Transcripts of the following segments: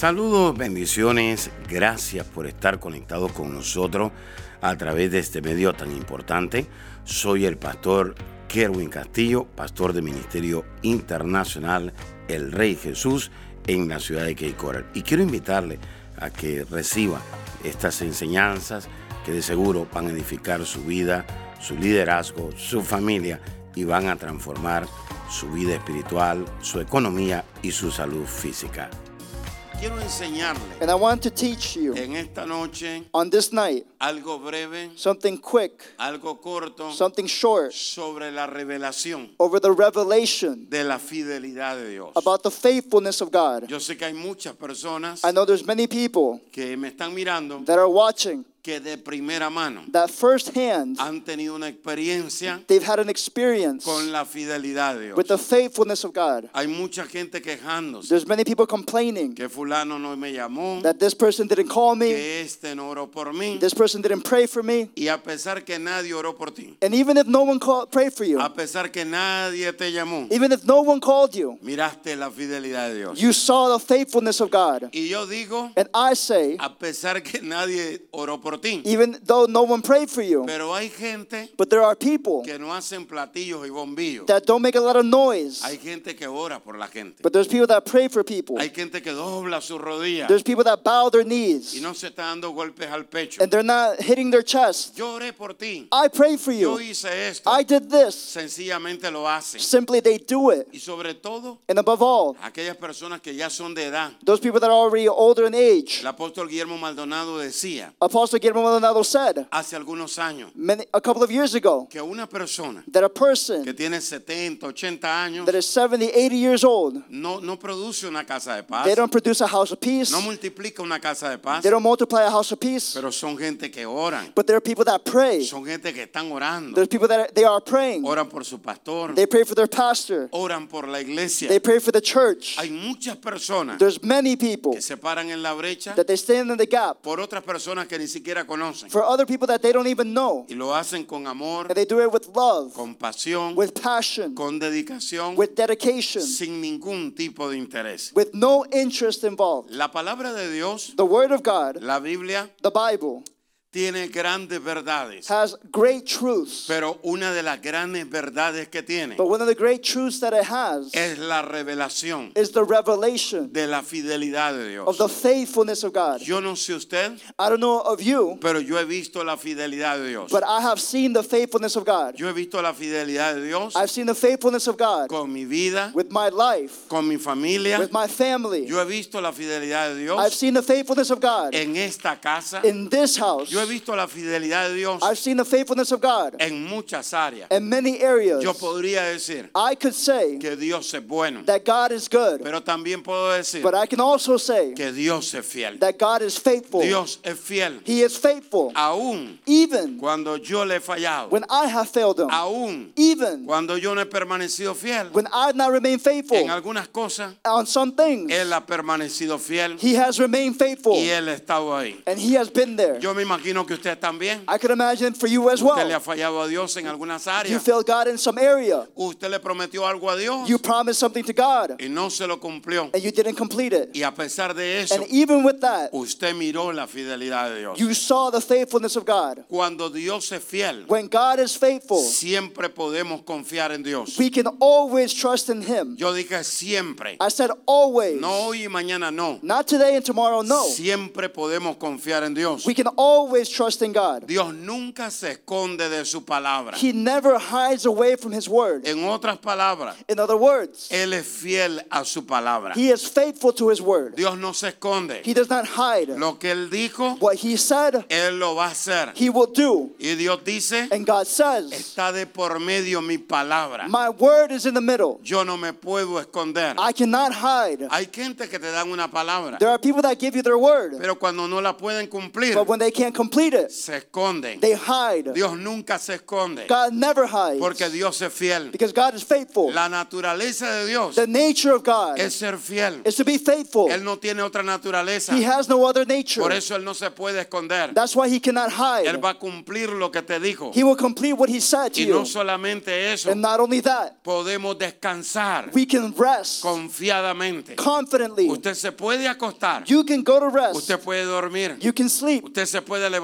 Saludos, bendiciones, gracias por estar conectados con nosotros a través de este medio tan importante. Soy el pastor Kerwin Castillo, pastor del Ministerio Internacional El Rey Jesús en la ciudad de Cape. Y quiero invitarle a que reciba estas enseñanzas que de seguro van a edificar su vida, su liderazgo, su familia y van a transformar su vida espiritual, su economía y su salud física. Quiero enseñarle And I want to teach you en esta noche on this night algo breve, something quick, algo corto something short sobre la revelación over the revelation de la fidelidad de Dios. about the faithfulness of God. Yo sé que hay muchas personas I know there's many people que me están mirando that are watching que de primera mano that firsthand han tenido una experiencia they've had an experience con la fidelidad de Dios. with the faithfulness of God. Hay mucha gente quejándose There's many people complaining que fulano no me llamó, that this person didn't call me, que este no oró por mí. this person didn't pray for me, Y a pesar que nadie oró por ti, and even if no one called, prayed for you, a pesar que nadie te llamó, even if no one called you, miraste la fidelidad de Dios. you saw the faithfulness of God. Y yo digo, And I say, a pesar que nadie oró por ti, even though no one prayed for you, pero hay gente but there are people que no hacen platillos y bombillos. that don't make a lot of noise. Hay gente que ora por la gente. But there's people that pray for people. Hay gente que dobla There's people that bow their y knees no se está dando golpes al pecho. and they're not hitting their chest. Yo oré por ti. I pray for Yo you. hice esto. I did this. Sencillamente lo hacen. Simply they do it. Y sobre todo, And above all, aquellas personas que ya son de edad. those people that are already older in age. El apóstol Guillermo Maldonado decía Apostle Guillermo Maldonado said hace algunos años many, a couple of years ago que una persona that a que tiene 70, 80 años that is 70, 80 years old, no, no produce una casa de paz, they don't produce a house of peace. no multiplica una casa de paz, They don't multiply a house of peace. pero son gente que oran, But there are people that pray. son gente que están orando, There's people that are, they are praying. oran por su pastor, They pray for their pastor. oran por la iglesia. They pray for the church. Hay muchas personas There's many people que se paran en la brecha that they stand in the gap por otras personas que ni siquiera conocen for other people that they don't even know. y lo hacen con amor, And they do it with love, con pasión, with passion, con dedicación, with dedication, sin ningún tipo de interés. with no interest involved. La palabra de Dios, The Word of God, la Biblia, the Bible, tiene grandes verdades, has great truths. pero una de las grandes verdades que tiene But one of the great truths that it has es la revelación is the revelation de la fidelidad de of Dios. the faithfulness of God. Yo no sé usted, I don't know of you, pero yo he visto la fidelidad de Dios. but I have seen the faithfulness of God. Yo he visto la fidelidad de Dios I've seen the faithfulness of God con mi vida, with my life, con mi familia. with my family. Yo he visto la fidelidad de I've Dios seen the faithfulness of God en esta casa. in this house. Yo he visto la fidelidad de Dios I've seen the faithfulness of God en muchas áreas. in many areas. Yo podría decir I could say que Dios es bueno, that God is good, pero también puedo decir but I can also say que Dios es fiel. that God is faithful. Dios es fiel He is faithful aún even cuando yo le he fallado, when I have failed Him, aún even cuando yo no he permanecido fiel. when I have not remained faithful En algunas cosas on some things. Él ha permanecido fiel He has remained faithful y Él ha estado ahí. and He has been there. Yo me imagino que usted también. I can imagine for you as Usted le ha well. fallado a Dios en algunas You áreas. failed God in some area. Usted le prometió algo a Dios You promised something to God y no se lo cumplió. and you didn't complete it. Y a pesar de eso, And even with that, usted miró la fidelidad de Dios. you saw the faithfulness of God. Cuando Dios es fiel, When God is faithful, siempre podemos confiar en Dios. we can always trust in Him. Yo dije siempre, I said always. no hoy y mañana no. Not today and tomorrow, no. Siempre podemos confiar en Dios. We can always trust in God. Dios nunca se esconde de su palabra. He never hides away from His word. En otras palabras, In other words, Él es fiel a su palabra. He is faithful to His word. Dios no se esconde. He does not hide. Lo que Él dijo, What He said, Él lo va a hacer. He will do. Y Dios dice, And God says, está de por medio mi palabra. My word is in the middle. Yo no me puedo esconder. I cannot hide. Hay gente que te dan una palabra, There are people that give you their word, pero cuando no la pueden cumplir, but when they can't complete it. se esconden. They hide. Dios nunca se esconde God never hides porque Dios es fiel. because God is faithful. La naturaleza de Dios The nature of God es ser fiel. is to be faithful. Él no tiene otra naturaleza. He has no other nature. Por eso Él no se puede esconder. That's why he cannot hide. Él va a cumplir lo que te dijo. He will complete what he said to Y no you. solamente eso, And not only that, podemos descansar we can rest confiadamente. confidently. Usted se puede acostar, You can go to rest. usted puede dormir, You can sleep. usted se puede levantar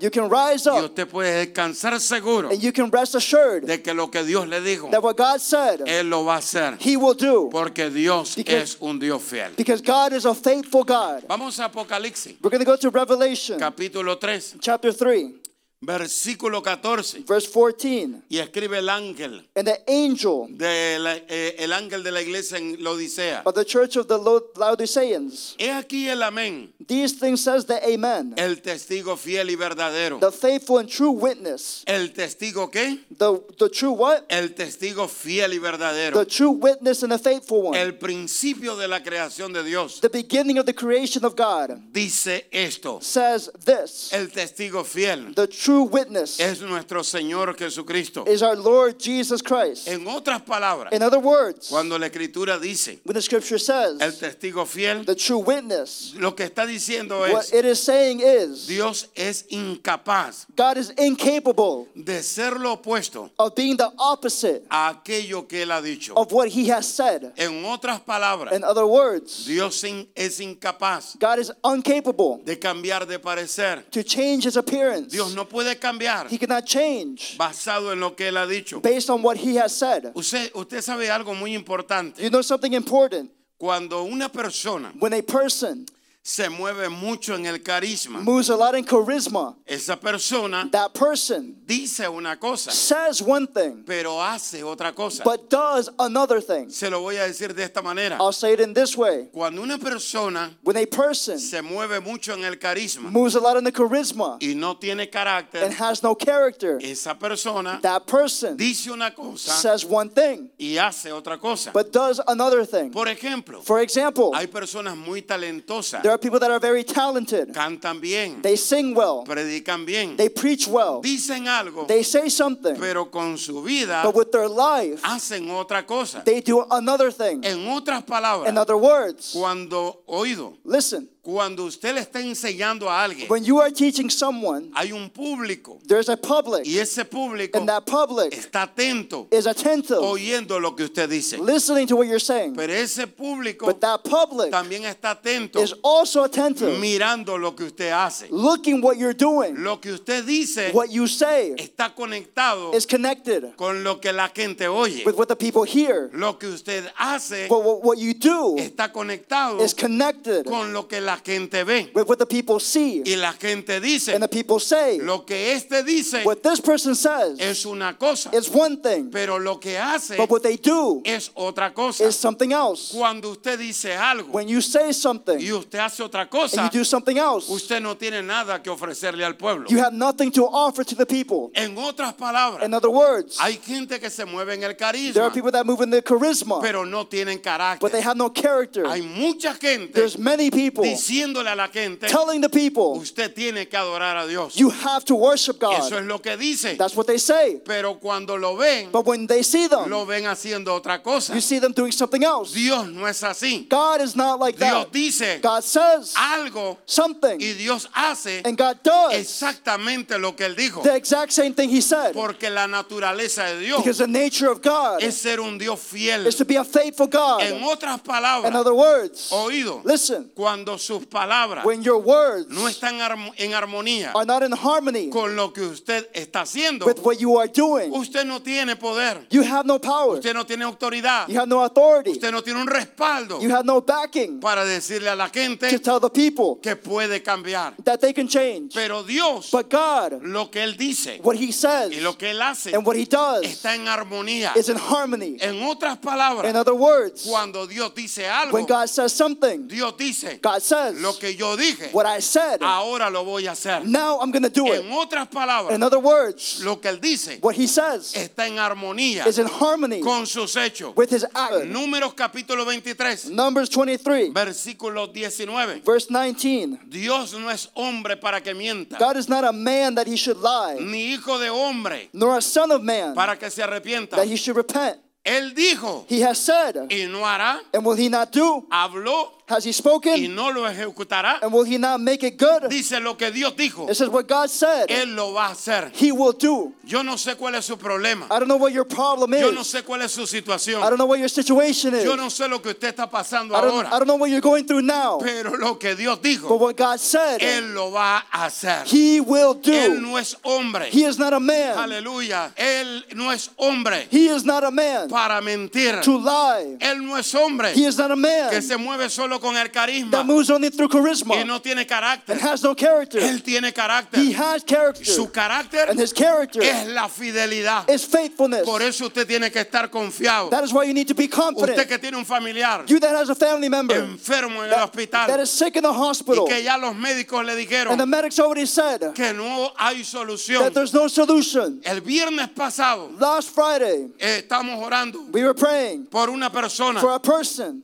You can rise y up. usted puede descansar seguro And you can rest assured de que lo que Dios le dijo, that what God said, Él lo va a hacer. he will do. Porque Dios Because- es un Dios fiel. Because God is a faithful God. Vamos a Apocalipsis, We're going to go to Revelation capítulo 3, chapter 3, versículo 14. verse 14. Y escribe el ángel, And the angel de la- eh, el ángel de la iglesia en la Odisea. of the church of the Laodiceans, He aquí el amén, these things says the Amen, el testigo fiel y verdadero. the faithful and true witness. ¿El testigo qué? The, the true what? El testigo fiel y verdadero. The true witness and the faithful one. El principio de la creación de Dios The beginning of the creation of God dice esto. says this. El testigo fiel The true witness es nuestro Señor Jesucristo. is our Lord Jesus Christ. En otras palabras, In other words, cuando la escritura dice when the scripture el says testigo fiel, the true witness, lo que está diciendo what es it is saying is Dios es incapaz God is incapable de ser lo opuesto of being the opposite a aquello que él ha dicho. of what he has said. En otras palabras, In other words, Dios in- es incapaz God is incapable de cambiar de parecer. to change his appearance. Dios no puede cambiar He cannot change basado en lo que él ha dicho. based on what he has said. Usted, usted sabe algo muy importante. You know something important? Cuando una persona When a person se mueve mucho en el carisma, moves a lot in charisma, esa persona that person dice una cosa, says one thing pero hace otra cosa. but does another thing. Se lo voy a decir de esta manera. I'll say it in this way. Cuando una persona When a person se mueve mucho en el carisma moves a lot in the charisma y no tiene and carácter, has no character, esa persona that person dice una cosa says one thing y hace otra cosa. but does another thing. Por ejemplo, For example, hay personas muy talentosas, there are people that are very talented. cantan bien, They sing well. predican bien, They preach well. dicen algo, They say something. pero con su vida But with their life, hacen otra cosa. they do another thing. En otras In other words, cuando oído, listen, cuando usted le está enseñando a alguien, when you are teaching someone, hay un público there's a public, y ese público and that public está atento is attentive, oyendo lo que usted dice. listening to what you're saying. Pero ese público But that public también está atento is also attentive, mirando lo que usted hace. looking what you're doing. Lo que usted dice What you say está conectado is connected con lo que la gente oye. with what the people hear. Lo que usted hace But what what you do está conectado is connected con lo que la gente ve. with what the people see. Y la gente dice, And the people say, lo que este dice what this person says es una cosa, is one thing, pero lo que hace but what they do es otra cosa. is something else. Cuando usted dice algo When you say something y usted hace otra and cosa, you do something else, usted no tiene nada que ofrecerle al pueblo. you have nothing to offer to the people. En otras palabras, In other words, hay gente que se mueve en el there are carisma, people that move in their charisma, pero no tienen but they carácter. have no character. Hay mucha gente There's many people diciéndole a la gente, telling the people, usted tiene que adorar a Dios. you have to worship Eso God. es lo que dice. That's what they say. Pero cuando lo ven, But when they see them, lo ven haciendo otra cosa. you see them doing something else. Dios no es así. God is not like Dios that. dice God says algo something, y Dios hace and God does exactamente lo que Él dijo. the exact same thing He said. Porque la naturaleza de Dios Because the nature of God es ser un Dios fiel. is to be a faithful God. En otras In palabras, other words, oído, listen, cuando sus palabras when your words no están en armonía are not in harmony con lo que usted está haciendo, with what you are doing, usted no tiene poder, you have no power, usted no tiene autoridad, you have no authority, usted no tiene un respaldo you have no backing para decirle a la to gente tell the people que puede cambiar. that they can change. Pero Dios, But God, lo que Él dice what He says y lo que Él hace and what He does está en armonía. is in harmony. En otras In palabras, other words, cuando Dios dice algo, when God says something, Dios dice, God says, says, lo que yo dije, what I said, ahora lo voy a hacer. now I'm going to do it. En otras palabras, In other words, lo que él dice what he says está en armonía is in harmony con sus hechos. with his act. Números capítulo 23, Numbers 23, versículo 19. verse 19. Dios no es hombre para que mienta, God is not a man that he should lie, ni hijo de hombre nor a son of man para que se arrepienta. that he should repent. Él dijo He has said, y no hará, and will he not do? habló Has he y spoken, no lo ejecutará. and will he not make it good? Dice lo que Dios dijo, It says what God said, Él lo va a hacer. he will do. Yo no sé cuál es su problema. I don't know what your problem Yo no is. sé cuál es su situación. I don't know what your situation is. Yo no sé lo que usted está pasando I don't, I ahora. don't know what you're going through now. Pero lo que Dios But dijo, what God said, Él lo va a hacer. he will Él do. no es hombre. He is not a man. Aleluya. Él no es hombre He is not a man para mentir. to lie. Él no es hombre He is not a man que se mueve solo con el carisma that moves only through y charisma no tiene and carácter. has no character. Él tiene He carácter. has character. Su carácter And his character es la fidelidad. is faithfulness. Por eso usted tiene que estar confiado. That is why you need to be Usted confident. que tiene un familiar You that has a family member enfermo en el that, that hospital is sick in the y hospital que ya los médicos le and the dijeron medics already said que no hay solución. that there's no solution. El viernes pasado Last Friday, eh, estamos orando we were praying por una persona for a person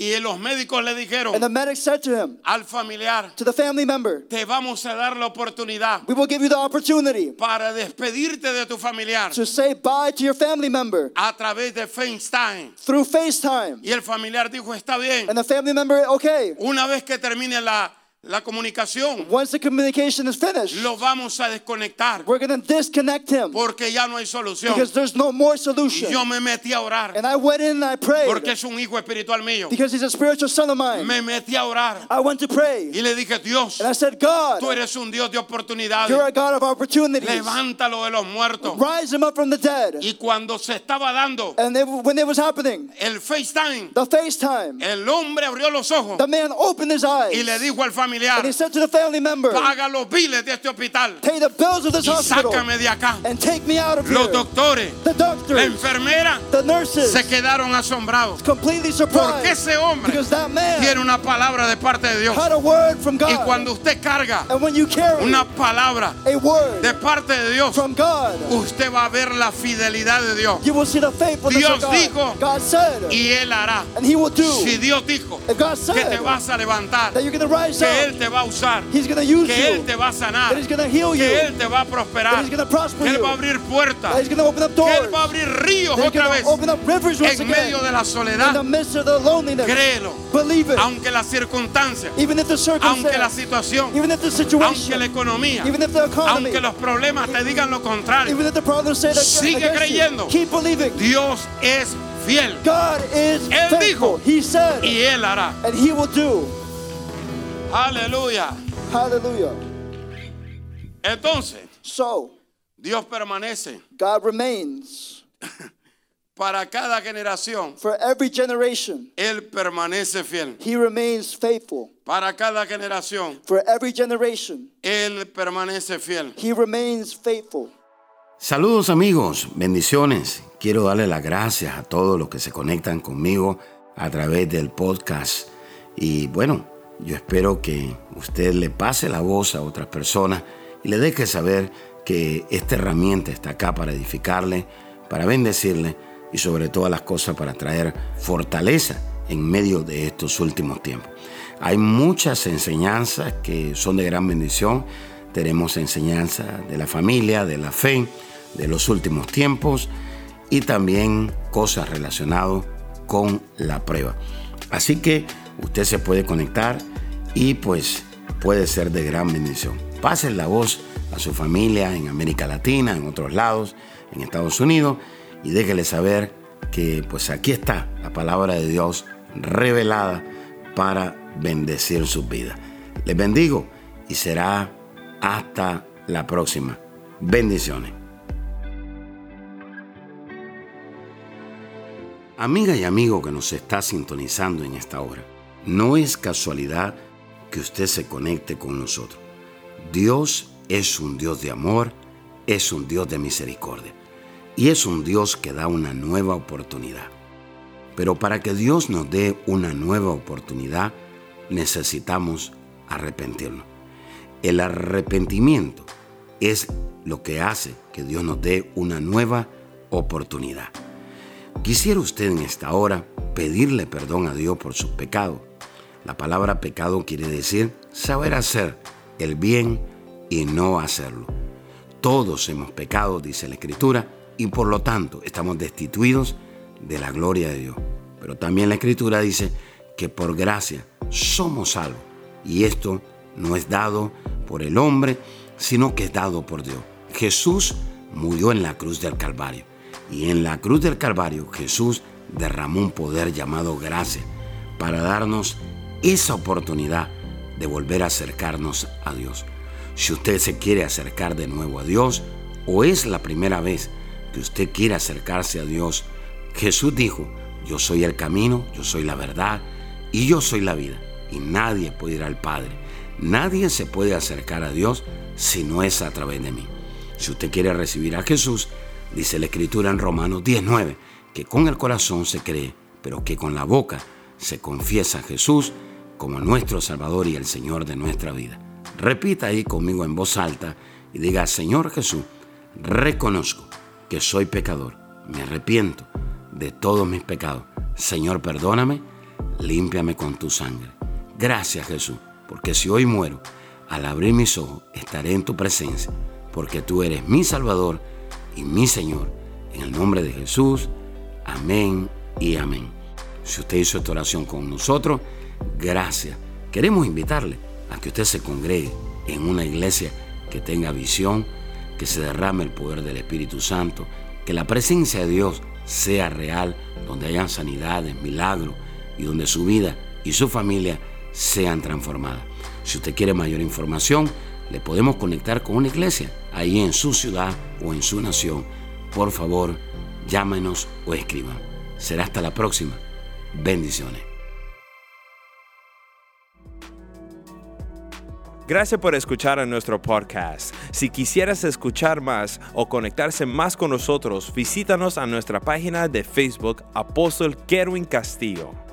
y los médicos le dijeron and the medics said to him, al familiar, to the family member, te vamos a dar la oportunidad we will give you the opportunity para despedirte de tu familiar to say bye to your family member a través de FaceTime. through FaceTime. Y el familiar dijo, está bien, And the family member, okay, una vez que termine la, la comunicación, once the communication is finished, lo vamos a desconectar we're going to disconnect him porque ya no hay solución. because there's no more solution. yo me metí a orar And I went in and I prayed porque es un hijo espiritual mío. because he's a spiritual son of mine. Me metí a orar I went to pray y le dije, Dios, and I said, God, tú eres un Dios de oportunidades. you're a God of opportunities. Levántalo de los muertos. Rise him up from the dead. Y cuando se estaba dando And they, when it was happening, el FaceTime, the FaceTime, el hombre abrió los ojos the man opened his eyes y le dijo al familiar, and he said to the family member, paga los biles de este hospital pay the bills of this y hospital sácame de acá. and take me out of Los here. doctores, The la enfermera the nurses, se quedaron asombrados completely porque surprised ese hombre because that man tiene una palabra de parte de Dios. had a word from Y God. cuando usted carga And when you carry una palabra a word de parte de Dios, from God, usted va a ver la fidelidad de Dios. you will see the faithfulness Dios of God. dijo, God said, Y Él hará. and He will do. Si Dios dijo que te vas a levantar, that you're going to rise que Él te va a usar, He's use que you, Él te va a sanar, that He's heal you, que Él te va a that prosperar, He's prosper que Él you, va a abrir that puertas, He's open up que Él va a abrir ríos that otra vez. open up rivers once en again. medio de la In the soledad. midst of the loneliness, Créelo, believe it. aunque las circunstancias, Even if the aunque la situación, even if the aunque situation, la economía, even if the economy, aunque los problemas te digan lo contrario, even if the problems say that Sigue creyendo. you, keep believing. Dios es fiel. God is Él faithful. dijo. He said, y Él hará. and He will do. Aleluya. Hallelujah. Entonces, So, Dios permanece God remains para cada generación. for every generation. Él permanece fiel. He remains faithful Para cada generación, for every generation. Él permanece fiel. He remains faithful. Saludos amigos, bendiciones. Quiero darle las gracias a todos los que se conectan conmigo a través del podcast. Y bueno, yo espero que usted le pase la voz a otras personas y le deje saber que esta herramienta está acá para edificarle, para bendecirle y sobre todas las cosas para traer fortaleza en medio de estos últimos tiempos. Hay muchas enseñanzas que son de gran bendición. Tenemos enseñanza de la familia, de la fe, de los últimos tiempos y también cosas relacionadas con la prueba. Así que usted se puede conectar y pues puede ser de gran bendición. Pasen la voz a su familia en América Latina, en otros lados, en Estados Unidos y déjele saber que pues aquí está la palabra de Dios revelada para bendecir sus vidas. Les bendigo y será hasta la próxima. Bendiciones. Amiga y amigo que nos está sintonizando en esta hora, no es casualidad que usted se conecte con nosotros. Dios es un Dios de amor, es un Dios de misericordia y es un Dios que da una nueva oportunidad. Pero para que Dios nos dé una nueva oportunidad, necesitamos arrepentirnos. El arrepentimiento es lo que hace que Dios nos dé una nueva oportunidad. Quisiera usted en esta hora pedirle perdón a Dios por sus pecados. La palabra pecado quiere decir saber hacer el bien y no hacerlo. Todos hemos pecado, dice la Escritura, y por lo tanto estamos destituidos de la gloria de Dios. Pero también la Escritura dice que por gracia somos salvos. Y esto no es dado por el hombre, sino que es dado por Dios. Jesús murió en la cruz del Calvario. Y en la cruz del Calvario Jesús derramó un poder llamado gracia para darnos esa oportunidad de volver a acercarnos a Dios. Si usted se quiere acercar de nuevo a Dios o es la primera vez que usted quiere acercarse a Dios, Jesús dijo, yo soy el camino, yo soy la verdad y yo soy la vida. Y nadie puede ir al Padre. Nadie se puede acercar a Dios si no es a través de mí. Si usted quiere recibir a Jesús, dice la Escritura en Romanos 19, que con el corazón se cree, pero que con la boca se confiesa a Jesús como nuestro Salvador y el Señor de nuestra vida. Repita ahí conmigo en voz alta y diga, Señor Jesús, reconozco que soy pecador, me arrepiento de todos mis pecados. Señor, perdóname, límpiame con tu sangre. Gracias Jesús, porque si hoy muero, al abrir mis ojos estaré en tu presencia, porque tú eres mi Salvador y mi Señor. En el nombre de Jesús, amén y amén. Si usted hizo esta oración con nosotros, gracias. Queremos invitarle a que usted se congregue en una iglesia que tenga visión, que se derrame el poder del Espíritu Santo, que la presencia de Dios sea real, donde hayan sanidades, milagros y donde su vida y su familia sean transformadas. Si usted quiere mayor información, le podemos conectar con una iglesia ahí en su ciudad o en su nación. Por favor, llámenos o escriban. Será hasta la próxima. Bendiciones. Gracias por escuchar a nuestro podcast. Si quisieras escuchar más o conectarse más con nosotros, visítanos a nuestra página de Facebook Apóstol Kerwin Castillo.